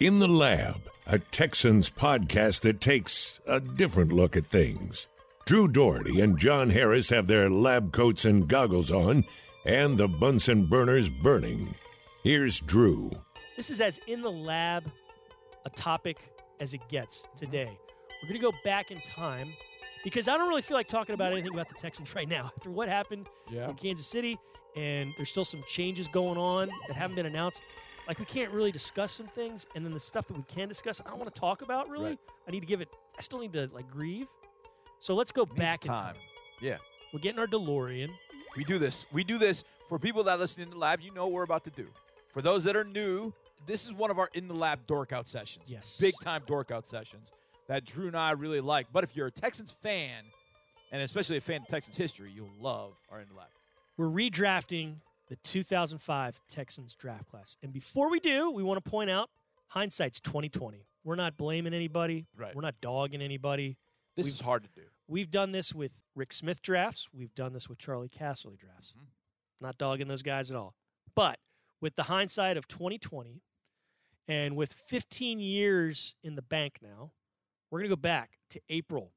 In the Lab, a Texans podcast that takes a different look at things. Drew Dougherty and John Harris have their lab coats and goggles on, and the Bunsen burners burning. Here's Drew. This is as in the lab a topic as it gets today. We're going to go back in time because I don't really feel like talking about anything about the Texans right now. After what happened Yeah. in Kansas City, and there's still some changes going on that haven't been announced. Like we can't really discuss some things, and then the stuff that we can discuss, I don't want to talk about really. Right. I need to give it. I still need to like grieve. So let's go back in time. time. Yeah. We're getting our DeLorean. We do this. We do this for people that listen in the lab. You know what we're about to do. For those that are new, this is one of our in the lab dork out sessions. Yes. Big time dork out sessions that Drew and I really like. But if you're a Texans fan, and especially a fan of Texans history, you'll love our in the lab. We're redrafting the 2005 Texans draft class. And before we do, we want to point out hindsight's 2020. We're not blaming anybody. Right. We're not dogging anybody. This We've- is hard to do. We've done this with Rick Smith drafts. We've done this with Charlie Casserly drafts. Mhm. Not dogging those guys at all. But with the hindsight of 2020 and with 15 years in the bank now, we're going to go back to April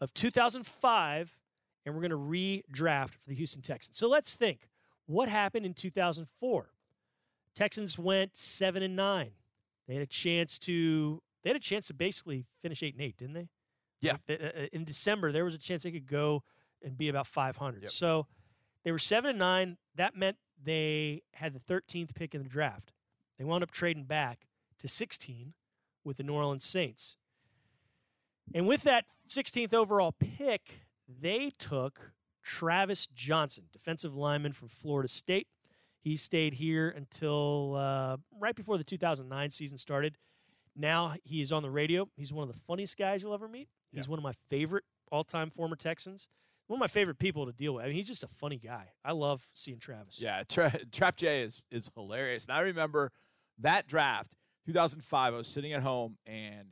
of 2005 and we're going to redraft for the Houston Texans. So let's think what happened in 2004? Texans went 7 and 9. They had a chance to they had a chance to basically finish 8 and 8, didn't they? Yeah. Uh, in December there was a chance they could go and be about 500. Yep. So they were 7 and 9. That meant they had the 13th pick in the draft. They wound up trading back to 16 with the New Orleans Saints. And with that 16th overall pick, they took Travis Johnson, defensive lineman from Florida State. He stayed here until uh, right before the 2009 season started. Now he is on the radio. He's one of the funniest guys you'll ever meet. He's one of my favorite all-time former Texans. One of my favorite people to deal with. I mean, he's just a funny guy. I love seeing Travis. Yeah, Tra- Trap J is is hilarious. And I remember that draft, 2005. I was sitting at home, and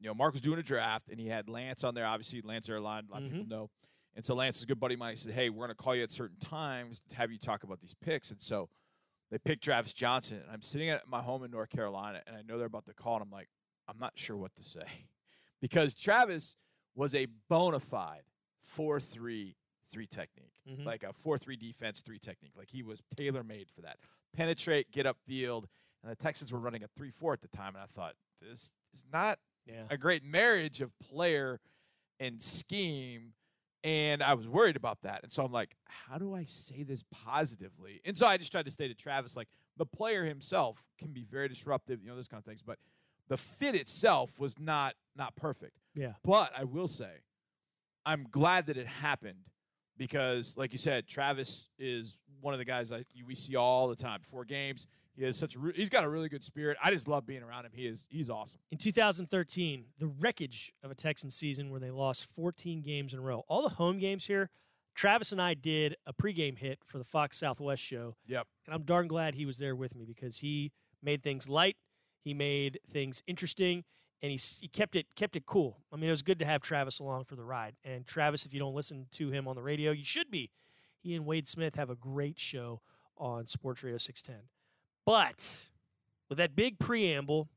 you know, Mark was doing a draft, and he had Lance on there. Obviously, Lance Zierlein, a lot of people know. And so Lance is a good buddy of mine. He said, "Hey, we're going to call you at certain times to have you talk about these picks." And so they picked Travis Johnson, and I'm sitting at my home in North Carolina, and I know they're about to call, and I'm like, I'm not sure what to say because Travis was a bona fide four-three three technique, Mhm. like a four-three defense three technique. Like he was tailor made for that. Penetrate, get up field. and the Texans were running a three-four at the time, and I thought this is not Yeah. a great marriage of player and scheme. And I was worried about that. And so I'm like, how do I say this positively? And so I just tried to say to Travis, like, the player himself can be very disruptive, you know, those kind of things. But the fit itself was not not perfect. Yeah. But I will say, I'm glad that it happened because, like you said, Travis is one of the guys I, we see all the time before games. He has such re- he's got a really good spirit. I just love being around him. He is he's awesome. In 2013, the wreckage of a Texan season where they lost 14 games in a row. All the home games here, Travis and I did a pregame hit for the Fox Southwest show. Yep. And I'm darn glad he was there with me because he made things light, he made things interesting, and he, he kept it kept it cool. I mean, it was good to have Travis along for the ride. And Travis, if you don't listen to him on the radio, you should be. He and Wade Smith have a great show on Sports Radio 610. But with that big preamble,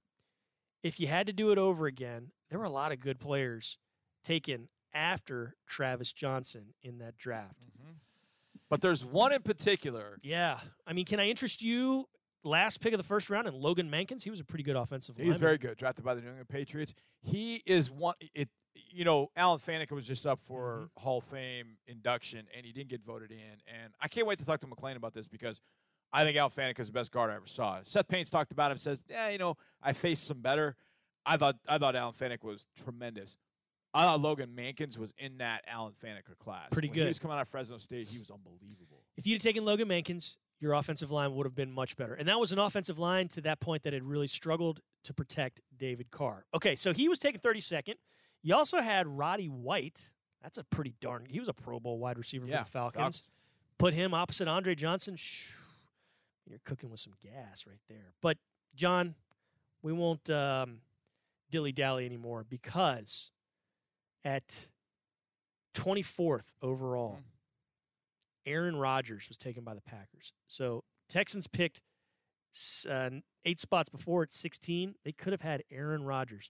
if you had to do it over again, there were a lot of good players taken after Travis Johnson in that draft. But there's one in particular. Yeah. I mean, can I interest you? Last pick of the first round, and Logan Mankins, he was a pretty good offensive He's lineman. very good, drafted by the New England Patriots. He is one. It you know, Alan Faneca was just up for Mm-hmm. Hall of Fame induction, and he didn't get voted in. And I can't wait to talk to McLean about this because I think Alan Faneca is the best guard I ever saw. Seth Payne's talked about him. Says, yeah, you know, I faced some better. I thought I thought Alan Faneca was tremendous. I thought Logan Mankins was in that Alan Faneca class. Pretty When good. He was coming out of Fresno State. He was unbelievable. If you'd have taken Logan Mankins, your offensive line would have been much better. And that was an offensive line to that point that had really struggled to protect David Carr. Okay, so he was taken 32nd. You also had Roddy White. That's a pretty darn. He was a Pro Bowl wide receiver Yeah, for the Falcons. Falcons. Put him opposite Andre Johnson. Shh, you're cooking with some gas right there. But John, we won't um, dilly dally anymore because at 24th overall, Aaron Rodgers was taken by the Packers. So Texans picked uh, eight spots before at 16, they could have had Aaron Rodgers.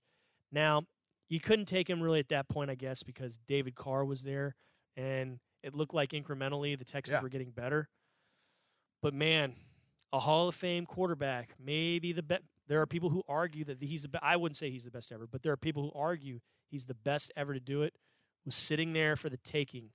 Now, you couldn't take him really at that point, I guess, because David Carr was there, and it looked like incrementally the Texans Yeah. were getting better. But man, a Hall of Fame quarterback, maybe the best. There are people who argue that he's the best. I wouldn't say he's the best ever, but there are people who argue he's the best ever to do it. Was sitting there for the taking.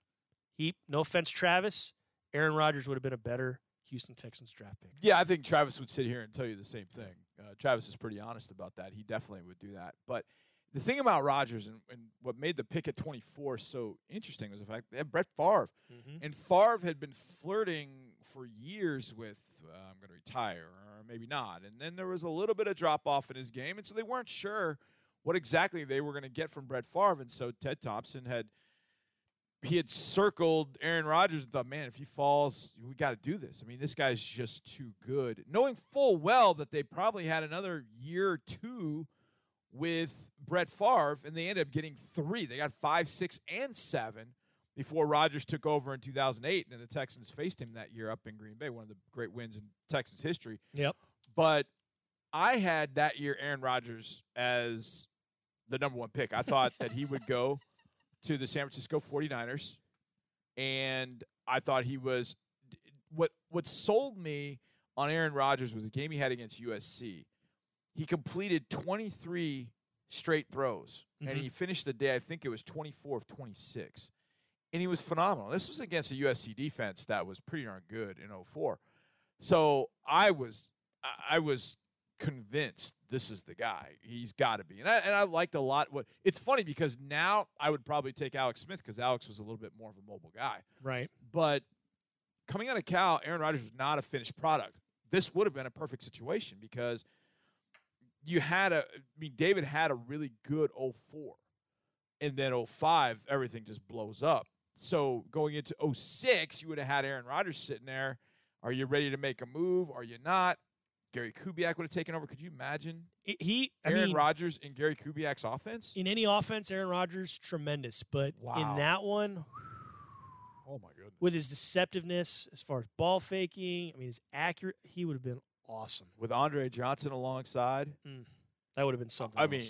He, no offense, Travis, Aaron Rodgers would have been a better Houston Texans draft pick. Yeah, I think Travis would sit here and tell you the same thing. Uh, Travis is pretty honest about that. He definitely would do that. But the thing about Rodgers and, and what made the pick at 24 so interesting was the fact they had Brett Favre. Mm-hmm. And Favre had been flirting for years with, uh, I'm going to retire, or maybe not. And then there was a little bit of drop off in his game. And so they weren't sure what exactly they were going to get from Brett Favre. And so Ted Thompson had. He had circled Aaron Rodgers and thought, man, if he falls, we got to do this. I mean, this guy's just too good. Knowing full well that they probably had another year or two with Brett Favre, and they ended up getting three. They got five, six, and seven before Rodgers took over in 2008, and the Texans faced him that year up in Green Bay, one of the great wins in Texans history. Yep. But I had that year Aaron Rodgers as the number one pick. I thought that he would go to the San Francisco 49ers, and I thought he was what what sold me on Aaron Rodgers was the game he had against USC. He completed 23 straight throws, and Mhm. he finished the day. I think it was 24 of 26, and he was phenomenal. This was against a USC defense that was pretty darn good in 04. So I was I was convinced this is the guy. He's got to be, and I and I liked a lot. What it's funny because now I would probably take Alex Smith because Alex was a little bit more of a mobile guy. Right. But coming out of Cal, Aaron Rodgers was not a finished product. This would have been a perfect situation because you had a. I mean, David had a really good 04. and then 05, everything just blows up. So going into 06, you would have had Aaron Rodgers sitting there. Are you ready to make a move? Are you not? Gary Kubiak would have taken over. Could you imagine I- He, I Aaron mean, Rodgers in Gary Kubiak's offense? in any offense, Aaron Rodgers tremendous, but Wow. in that one, Oh my goodness. with his deceptiveness as far as ball faking, I mean, his accurate, he would have been awesome. With Andre Johnson alongside, mm. That would have been something. I else. mean,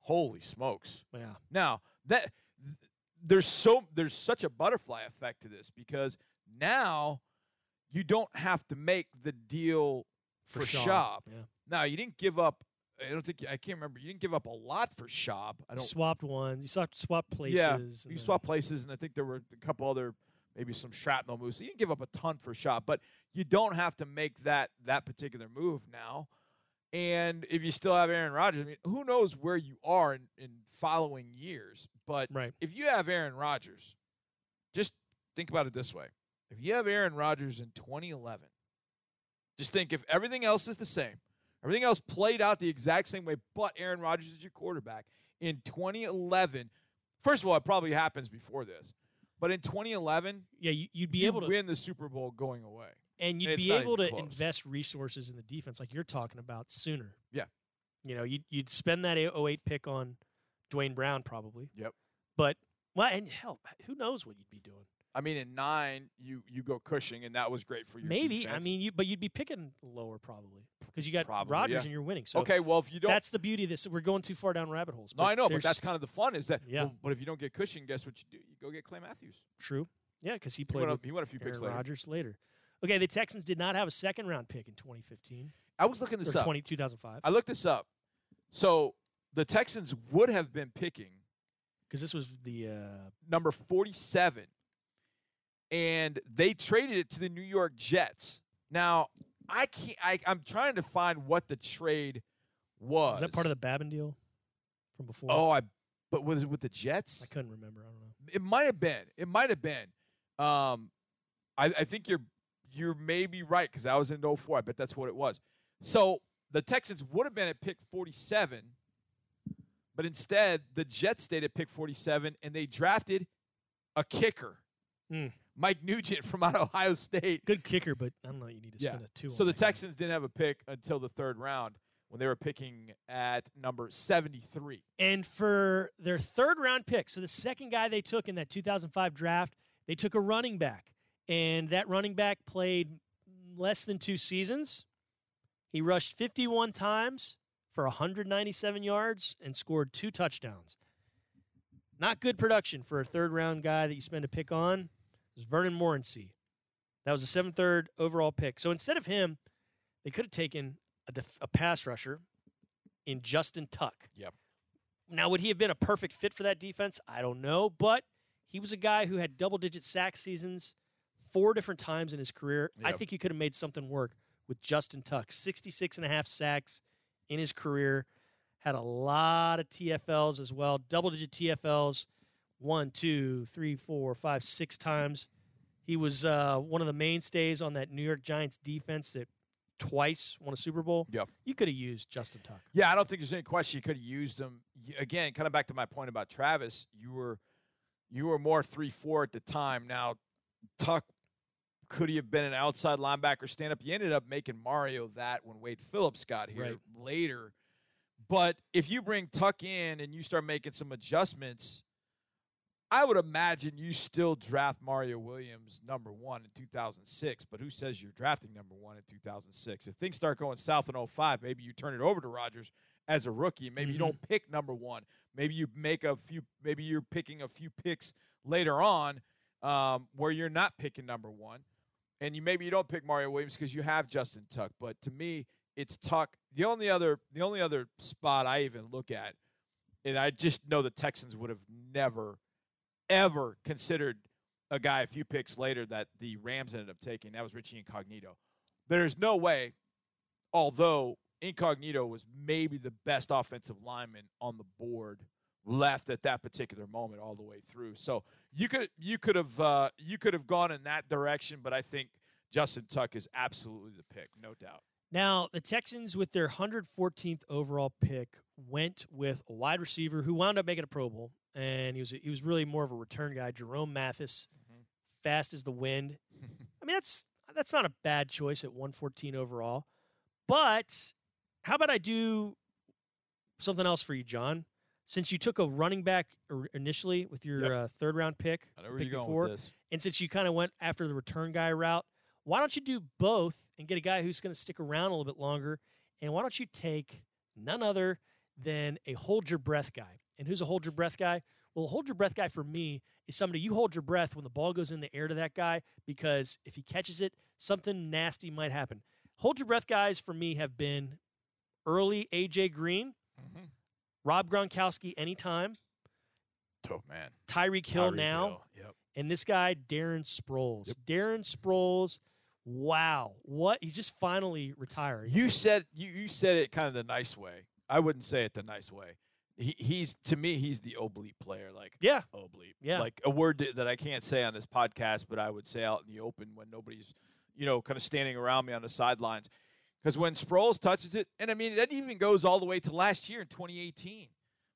holy smokes. yeah, Now that th- there's so there's such a butterfly effect to this because now you don't have to make the deal for, Schaub, Schaub. Yeah, Now you didn't give up. I don't think I can't remember. You didn't give up a lot for Schaub. I don't. swapped one. You swapped swap places. yeah, you then- swap places, and I think there were a couple other maybe some shrapnel moves. So you didn't give up a ton for Schaub, but you don't have to make that that particular move now. And if you still have Aaron Rodgers, I mean, who knows where you are in, in following years? But Right. if you have Aaron Rodgers, just think about it this way: if you have Aaron Rodgers in 2011, just think if everything else is the same, everything else played out the exact same way, but Aaron Rodgers is your quarterback in 2011. First of all, it probably happens before this, but in 2011, Yeah, you, you'd be you able to, win the Super Bowl going away. And you'd be able to close. invest resources in the defense like you're talking about sooner. Yeah. You know, you'd, you'd spend that 08 pick on Duane Brown probably. Yep. But, well, and hell, who knows what you'd be doing? I mean, in nine, you you go Cushing, and that was great for your Maybe. I mean, you but you'd be picking lower probably because you got Probably, Rodgers yeah. and you're winning. So okay, well, if you don't, that's the beauty of this. We're going too far down rabbit holes. no, I know, but that's kind of the fun is that. Yeah. well, but if you don't get Cushing, guess what you do? You go get Clay Matthews. true. Yeah, because he He played went, with he went a few picks later. Rodgers later. Okay, the Texans did not have a second round pick in 2015 I was looking this up. 20, 2005 I looked this up. So the Texans would have been picking because this was the uh, number 47 and they traded it to the New York Jets. Now, I can't I, I'm trying to find what the trade was. Is that part of the Babin deal from before? Oh, I but was it with the Jets? I couldn't remember. I don't know. It might have been. It might have been. Um, I, I think you're you're maybe right because I was in 04. I bet that's what it was. So the Texans would have been at pick 47, but instead the Jets stayed at pick 47 and they drafted a kicker, Hmm. Mike Nugent from out of Ohio State. Good kicker, but I don't know. You need to Yeah. spend a two. So the guy. Texans didn't have a pick until the third round when they were picking at number 73. And for their third round pick, so the second guy they took in that 2005 draft, they took a running back. And that running back played less than two seasons. He rushed 51 times for 197 yards and scored two touchdowns. Not good production for a third round guy that you spend a pick on. It was Vernon Morency. That was a seven third overall pick. So instead of him, they could have taken a, def- a pass rusher in Justin Tuck. Yep. Now, would he have been a perfect fit for that defense? I don't know, but he was a guy who had double digit sack seasons four different times in his career. I think you could have made something work with Justin Tuck. 66 and a half sacks in his career. Had a lot of TFLs as well, double digit TFLs, one, two, three, four, five, six times. He was uh, one of the mainstays on that New York Giants defense that twice won a Super Bowl. Yep. You could have used Justin Tuck. Yeah, I don't think there's any question you could have used him. Again, kind of back to my point about Travis, you were you were more three four at the time. Now, Tuck could he have been an outside linebacker stand up? You ended up making Mario that when Wade Phillips got here Right. later. But if you bring Tuck in and you start making some adjustments, I would imagine you still draft Mario Williams number one in 2006. But who says you're drafting number one in 2006? If things start going south in 05, maybe you turn it over to Rodgers as a rookie. Maybe you Mhm. don't pick number one. Maybe you make a few. Maybe you're picking a few picks later on um, where you're not picking number one, and you maybe you don't pick Mario Williams because you have Justin Tuck. But to me, it's Tuck. The only other the only other spot I even look at, and I just know the Texans would have never, ever considered a guy a few picks later that the Rams ended up taking. That was Richie Incognito. There's no way, although Incognito was maybe the best offensive lineman on the board left at that particular moment all the way through. So you could you could have uh, you could have gone in that direction, but I think Justin Tuck is absolutely the pick, no doubt. Now, the Texans, with their 114th overall pick, went with a wide receiver who wound up making a Pro Bowl, and he was he was really more of a return guy, Jerome Mathis, Mhm. fast as the wind. I mean, that's that's not a bad choice at 114 overall. But how about I do something else for you, John? Since you took a running back initially with your Yep. uh, third round pick, I know where pick you're before, and since you kind of went after the return guy route, why don't you do both and get a guy who's going to stick around a little bit longer? And why don't you take none other than a hold your breath guy? And who's a hold your breath guy? Well, a hold your breath guy for me is somebody you hold your breath when the ball goes in the air to that guy because if he catches it, something nasty might happen. Hold your breath guys for me have been early AJ Green, Mhm. Rob Gronkowski anytime, Oh man, Tyreek Hill Tyreek now. Hill, Yep. And this guy, Darren Sproles. Darren Sproles, wow. What? He's just finally retiring. You said you, you said it kind of the nice way. I wouldn't say it the nice way. He, he's to me he's the oblique player, like Yeah. oblique. Yeah. like a word that I can't say on this podcast, but I would say out in the open when nobody's, you know, kind of standing around me on the sidelines. Because when Sproles touches it, and I mean that even goes all the way to last year in 2018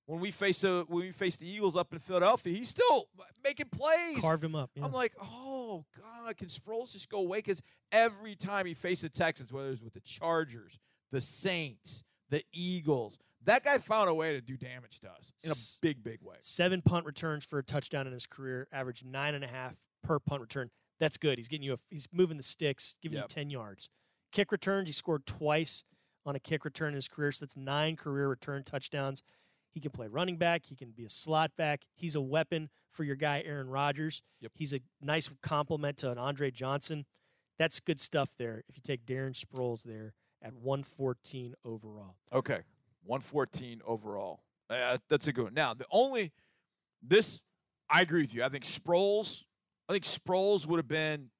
when we faced the when we faced the Eagles up in Philadelphia, he's still making plays. Carved him up. yeah. I'm like, oh God, can Sproles just go away? Because every time he faced the Texans, whether it was with the Chargers, the Saints, the Eagles, that guy found a way to do damage to us in a big, big way. Seven punt returns for a touchdown in his career, average nine and a half per punt return. That's good. He's getting you a, he's moving the sticks, giving Yep. you 10 yards. Kick returns, he scored twice on a kick return in his career, so that's nine career return touchdowns. He can play running back. He can be a slot back. He's a weapon for your guy, Aaron Rodgers. Yep. He's a nice complement to an Andre Johnson. That's good stuff there if you take Darren Sproles there at 114 overall. Okay, 114 overall. Uh, that's a good one. Now, the only this, I agree with you. I think Sproles, I think Sproles would have been,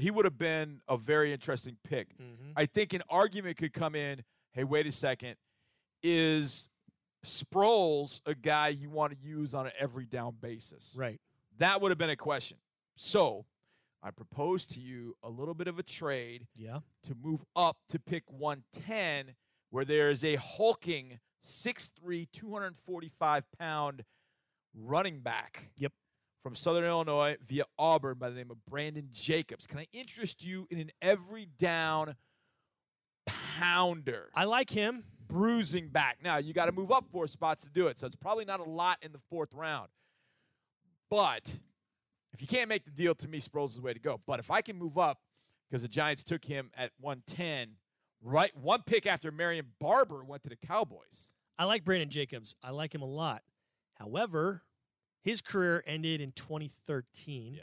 he would have been a very interesting pick. Mm-hmm. I think an argument could come in. Hey, wait a second. Is Sproles a guy you want to use on an every down basis? Right. That would have been a question. So I propose to you a little bit of a trade Yeah. to move up to pick 110, where there is a hulking 6'3, 245 pound running back. Yep. From Southern Illinois via Auburn by the name of Brandon Jacobs. Can I interest you in an every down pounder? I like him. bruising back. Now you got to move up four spots to do it, so it's probably not a lot in the fourth round. But if you can't make the deal, to me, Sproles is the way to go. But if I can move up, because the Giants took him at 110, right one pick after Marion Barber went to the Cowboys. I like Brandon Jacobs. I like him a lot. However, his career ended in 2013. Yeah.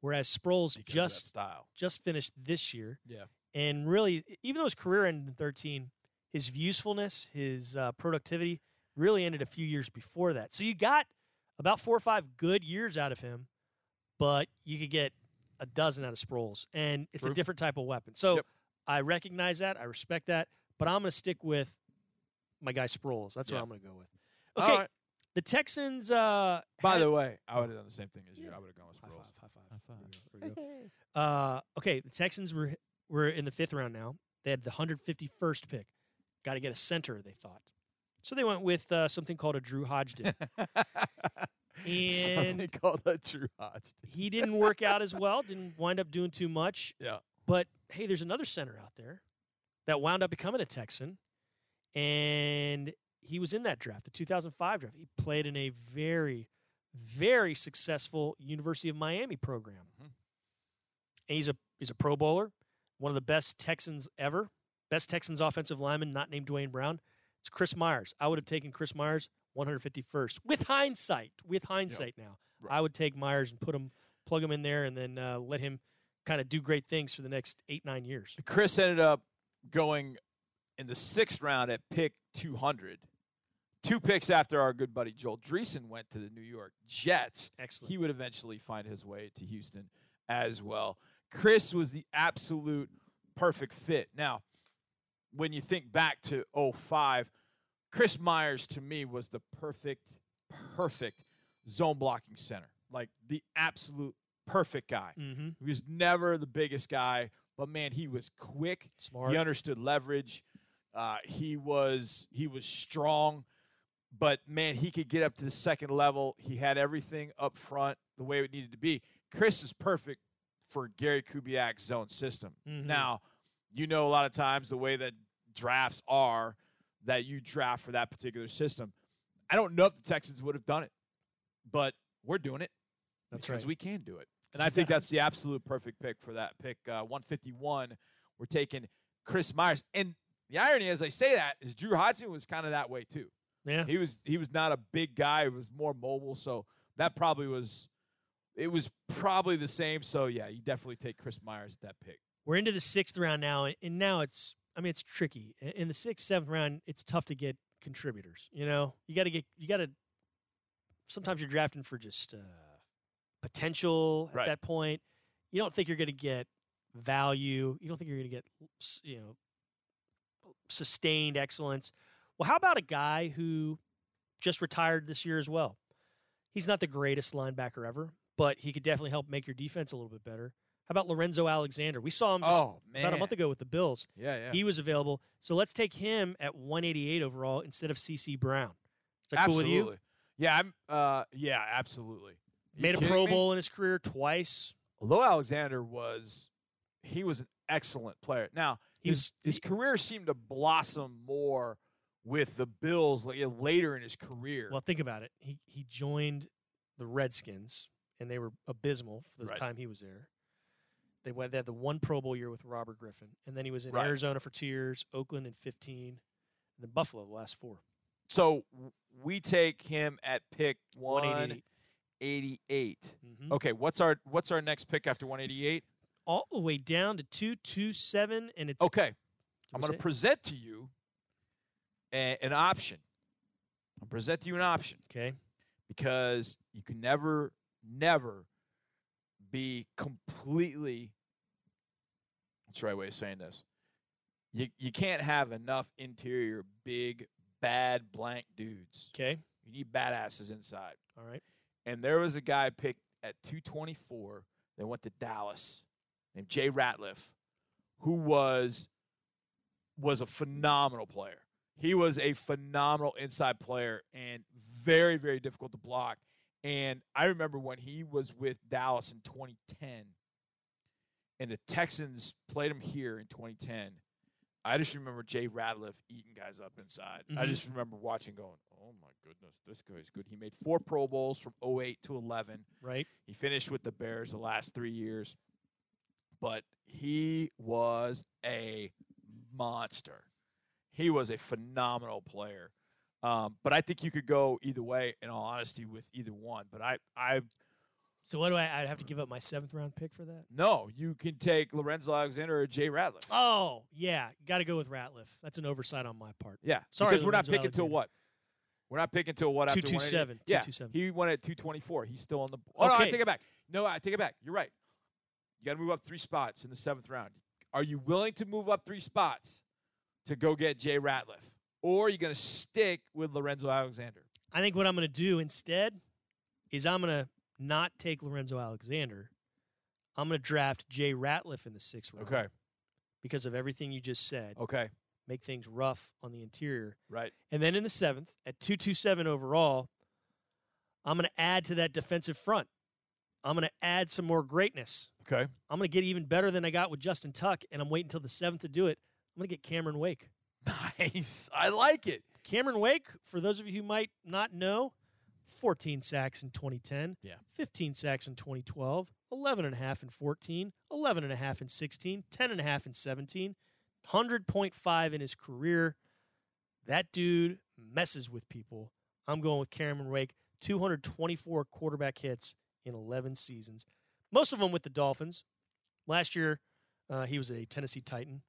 Whereas Sproles because just just finished this year. Yeah. And really, even though his career ended in 13, his usefulness, his uh, productivity really ended a few years before that. So you got about four or five good years out of him, but you could get a dozen out of Sproles. And it's True. a different type of weapon. So Yep. I recognize that. I respect that. But I'm going to stick with my guy Sproles. That's Yeah. what I'm going to go with. Okay. right. The Texans. Uh, By had- the way, I would have done the same thing as you. I would have gone with high Sproles. five, high five. High five. There we go, there we go. Uh, okay, the Texans were were in the fifth round now. They had the 151st pick. Got to get a center, they thought. So they went with uh, something called a Drew Hodgdon. Something And- called a Drew Hodgdon. he didn't work out as well. Didn't wind up doing too much. Yeah. But hey, there's another center out there that wound up becoming a Texan, and he was in that draft, the 2005 draft. He played in a very, very successful University of Miami program. Mhm. And he's a he's a Pro Bowler, one of the best Texans ever, best Texans offensive lineman, not named Duane Brown. It's Chris Myers. I would have taken Chris Myers 151st with hindsight. With hindsight now, Right. I would take Myers and put him, plug him in there, and then uh, let him kind of do great things for the next eight nine years. Chris ended up going in the sixth round at pick 200. Two picks after our good buddy Joel Dreessen went to the New York Jets. Excellent. He would eventually find his way to Houston as well. Chris was the absolute perfect fit. Now, when you think back to 05, Chris Myers to me was the perfect, perfect zone blocking center. Like the absolute perfect guy. mm-hmm. He was never the biggest guy, but man, he was quick. Smart. He understood leverage. Uh, he was he was strong, but man, he could get up to the second level. He had everything up front the way it needed to be. Chris is perfect for Gary Kubiak's zone system. Mhm. Now, you know a lot of times the way that drafts are that you draft for that particular system. I don't know if the Texans would have done it, but we're doing it That's because right. we can do it. And I think that's the absolute perfect pick for that pick. Uh, 151, we're taking Chris Myers. And the irony, as I say that, is Drew Hodgdon was kind of that way too. Yeah. He was he was not a big guy; he was more mobile. So that probably was it was probably the same. So yeah, you definitely take Chris Myers at that pick. We're into the sixth round now, and- now it's I mean it's tricky. In the sixth, seventh round, it's tough to get contributors. You know, you got to get you got to. Sometimes you're drafting for just uh, potential at Right. that point. You don't think you're going to get value. You don't think you're going to get you know sustained excellence. Well, how about a guy who just retired this year as well? He's not the greatest linebacker ever, but he could definitely help make your defense a little bit better. How about Lorenzo Alexander? We saw him just Oh about a month ago with the Bills. Yeah, yeah. He was available. So let's take him at 188 overall instead of CC Brown. Is that cool with absolutely. you? Yeah, I'm. Uh, yeah, absolutely. You Made a Pro me? Bowl in his career twice. Although Alexander was, he was an excellent player. Now He his was his career seemed to blossom more with the Bills later in his career. well, think about it. He he joined the Redskins, and they were abysmal for the Right. time he was there. They went. They had the one Pro Bowl year with Robert Griffin, and then he was in Right. Arizona for two years, Oakland in 15, and then Buffalo the last four. so we take him at pick 188. 188. Mhm. Okay, what's our what's our next pick after 188? All the way down to 227, and it's Okay, I'm going to present to you a, an option. I'll present to you an option. okay. because you can never, never be completely. That's the right way of saying this? You you can't have enough interior big bad blank dudes. Okay. You need badasses inside. All right. And there was a guy picked at 224 that went to Dallas named Jay Ratliff, who was was a phenomenal player. He was a phenomenal inside player and very, very difficult to block. And I remember when he was with Dallas in 2010 and the Texans played him here in 2010. I just remember Jay Ratliff eating guys up inside. I Mhm. just remember watching going, oh my goodness, this guy's good. He made four Pro Bowls from 08 to 11. Right. He finished with the Bears the last three years, but he was a monster. He was a phenomenal player. Um, but I think you could go either way. In all honesty, with either one. But I, I So what do I? I'd have to give up my seventh round pick for that. no. You can take Lorenzo Alexander or Jay Ratliff. Oh yeah, got to go with Ratliff. That's an oversight on my part. Yeah, Sorry, because we're not Lorenzo picking till what? We're not picking till what? after 227, 180? Yeah, 227. he went at two twenty four. He's still on the. Oh no, I take it back. No, I take it back. You're right. You got to move up three spots in the seventh round. Are you willing to move up three spots to go get Jay Ratliff, or are you going to stick with Lorenzo Alexander? I think what I'm going to do instead is I'm going to not take Lorenzo Alexander. I'm going to draft Jay Ratliff in the sixth round. Okay. Because of everything you just said, Okay. make things rough on the interior. Right. And then in the seventh, at 227 overall, I'm going to add to that defensive front. I'm going to add some more greatness. Okay. I'm going to get even better than I got with Justin Tuck, and I'm waiting until the seventh to do it. I'm going to get Cameron Wake. Nice. I like it. Cameron Wake, for those of you who might not know, 14 sacks in 2010, Yeah. 15 sacks in 2012, 11 and a half in 14, 11 and a half in 16, 10 and a half in 17, 100.5 in his career. That dude messes with people. I'm going with Cameron Wake, 224 quarterback hits in 11 seasons, most of them with the Dolphins. Last year, uh, he was a Tennessee Titan.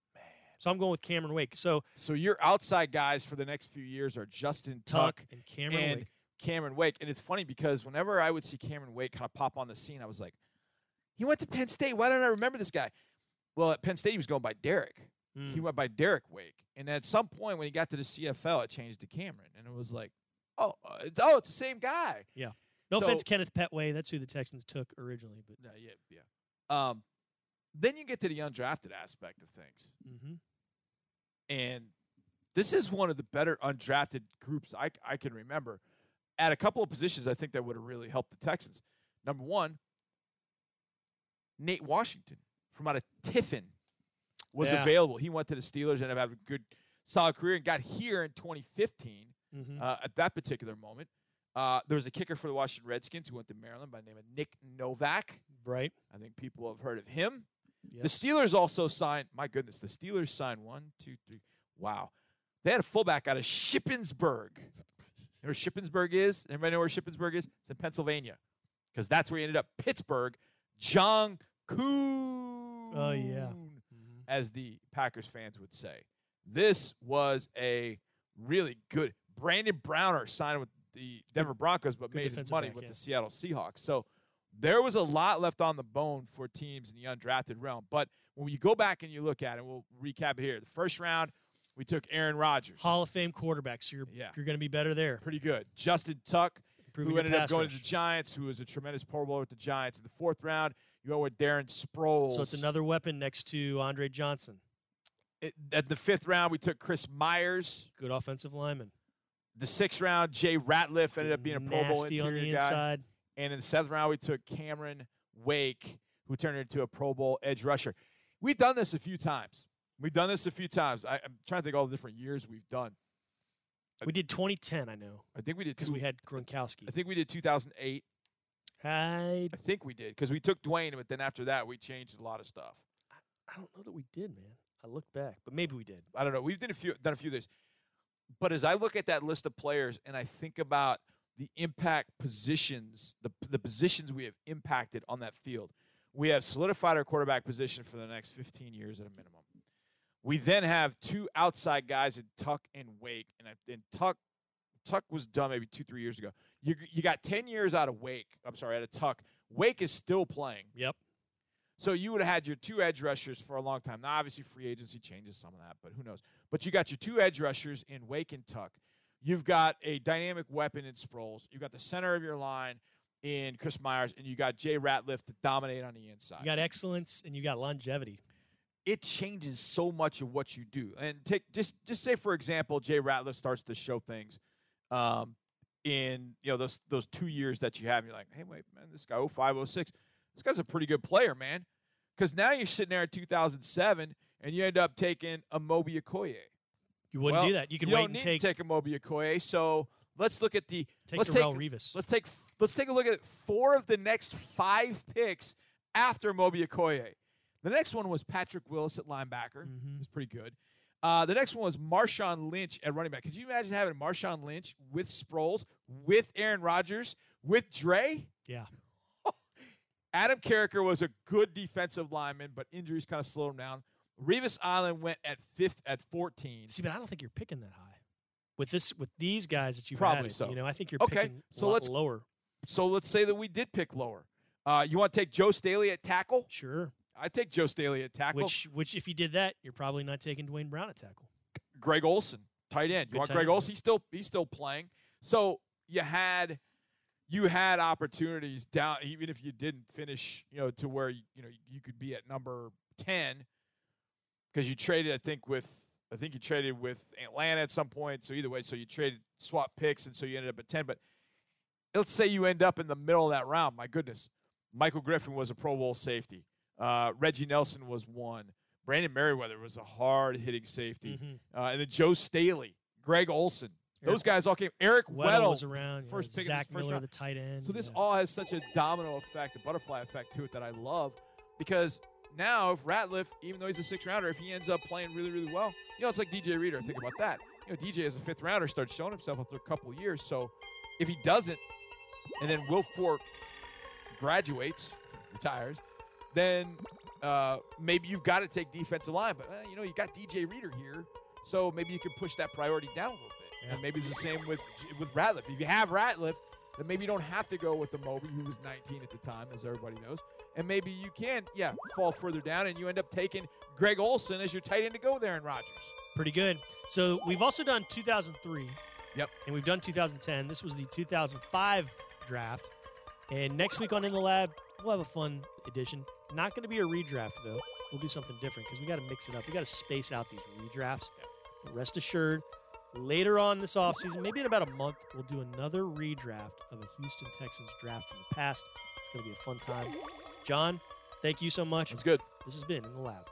So I'm going with Cameron Wake. So So your outside guys for the next few years are Justin Tuck, Tuck and Cameron and Wake. Cameron Wake. And it's funny because whenever I would see Cameron Wake kind of pop on the scene, I was like, he went to Penn State. Why don't I remember this guy? Well, at Penn State, he was going by Derek. Mm. He went by Derek Wake. And at some point, when he got to the CFL, it changed to Cameron. And it was like, oh, uh, it's, oh, it's the same guy. Yeah. No So- offense, Kenneth Pettway. That's who the Texans took originally, but yeah, yeah. Um, then you get to the undrafted aspect of things. mm-hmm. And this is one of the better undrafted groups I, I can remember. At a couple of positions, I think that would have really helped the Texans. Number one, Nate Washington from out of Tiffin was Yeah. available. He went to the Steelers and have a good, solid career and got here in 2015 Mm-hmm. uh, at that particular moment. Uh, there was a kicker for the Washington Redskins who went to Maryland by the name of Nick Novak. right. I think people have heard of him. Yes. The Steelers also signed. My goodness, the Steelers signed one, two, three. Wow, they had a fullback out of Shippensburg. You know where Shippensburg is? Anybody know where Shippensburg is? It's in Pennsylvania, because that's where he ended up. Pittsburgh. John Kuhn. Oh, yeah. Mhm. as the Packers fans would say. This was a really good. Brandon Browner signed with the Denver Broncos, but good made his money back, with yeah. the Seattle Seahawks. So there was a lot left on the bone for teams in the undrafted realm. But when you go back and you look at it, we'll recap it here. The first round, we took Aaron Rodgers. Hall of Fame quarterback, so you're Yeah. you're going to be better there. Pretty good. Justin Tuck, Improving who ended up going rush. to the Giants, who was a tremendous Pro Bowler with the Giants. In the fourth round, you go with Darren Sproles. So it's another weapon next to Andre Johnson, It- at the fifth round, we took Chris Myers. good offensive lineman. The sixth round, Jay Ratliff ended up being a Pro Bowl Nasty on interior the guy. And in the seventh round, we took Cameron Wake, who turned into a Pro Bowl edge rusher. We've done this a few times. We've done this a few times. I, I'm trying to think all the different years we've done. We did 2010, I know, I think we did because we had Gronkowski. I think we did 2008. I I think we did because we took Duane, but then after that, we changed a lot of stuff. I don't know that we did, man. I looked back, but maybe we did. I don't know. We've done a few done a few of these. But as I look at that list of players and I think about the impact positions, the the positions we have impacted on that field, we have solidified our quarterback position for the next 15 years at a minimum. We then have two outside guys in Tuck and Wake, and, and Tuck Tuck was done maybe two three years ago. You you got 10 years out of Wake. I'm sorry, out of Tuck. Wake is still playing. Yep. So you would have had your two edge rushers for a long time. Now, obviously, free agency changes some of that, but who knows? But you got your two edge rushers in Wake and Tuck. You've got a dynamic weapon in Sproles. You've got the center of your line in Chris Myers, and you got Jay Ratliff to dominate on the inside. You got excellence and you got longevity. it changes so much of what you do. And take just just say for example, Jay Ratliff starts to show things um, in you know those those two years that you have. And you're like, hey, wait, man, this guy 0506, this guy's a pretty good player, man. Because now you're sitting there in 2007 and you end up taking a Moby Okoye. You wouldn't Well, do that. You can you wait and take take a Moby Okoye. So let's look at the take let's Darrelle take Revis. let's take let's take a look at four of the next five picks after Moby Okoye. The next one was Patrick Willis at linebacker. Mhm. It was pretty good. Uh, the next one was Marshawn Lynch at running back. Could you imagine having Marshawn Lynch with Sproles, with Aaron Rodgers, with Dre? Yeah. Adam Carriker was a good defensive lineman, but injuries kind of slowed him down. Revis Island went at fifth at 14. See, but I don't think you're picking that high with this with these guys that you've Probably added. so. You know, I think you're Okay, picking so let's- lower. So let's say that we did pick lower. Uh, you want to take Joe Staley at tackle? Sure. I take Joe Staley at tackle. Which which if you did that, you're probably not taking Duane Brown at tackle. Greg Olsen, tight end. You Good want Greg. Olsen? He's still he's still playing. So you had you had opportunities down even if you didn't finish, you know, to where you know you could be at number 10 because you traded I think with I think you traded with Atlanta at some point. So either way, so you traded swap picks and so you ended up at 10, but let's say you end up in the middle of that round. My goodness. Michael Griffin was a Pro Bowl safety. Uh, Reggie Nelson was one. Brandon Meriweather was a hard hitting safety. Mhm. Uh, and then Joe Staley, Greg Olsen. Those Eric guys all came. Eric Weddle Weddle was around. first pick Zach of this first Miller, round. the tight end. So this yeah. all has such a domino effect, a butterfly effect to it that I love because now if Ratliff, even though he's a sixth rounder, if he ends up playing really, really well, you know, it's like DJ Reader. Think about that. You know, DJ as a fifth rounder starts showing himself after a couple of years. So if he doesn't, and then Will Fork graduates, retires, then uh, maybe you've got to take defensive line. But uh, you know, you got DJ Reader here, so maybe you can push that priority down a little bit. Yeah. And maybe it's the same with with Ratliff. If you have Ratliff, then maybe you don't have to go with the Moby, who was 19 at the time, as everybody knows. And maybe you can, yeah, fall further down, and you end up taking Greg Olsen as your tight end to go there in Rodgers. Pretty good. So we've also done 2003. Yep. And we've done 2010. This was the 2005 draft. And next week on In the Lab, we'll have a fun edition. Not going to be a redraft, though. We'll do something different because we got to mix it up. We got to space out these redrafts. But rest assured, later on this offseason, maybe in about a month, we'll do another redraft of a Houston Texans draft from the past. It's going to be a fun time. John, thank you so much. It's good. This has been In the Lab.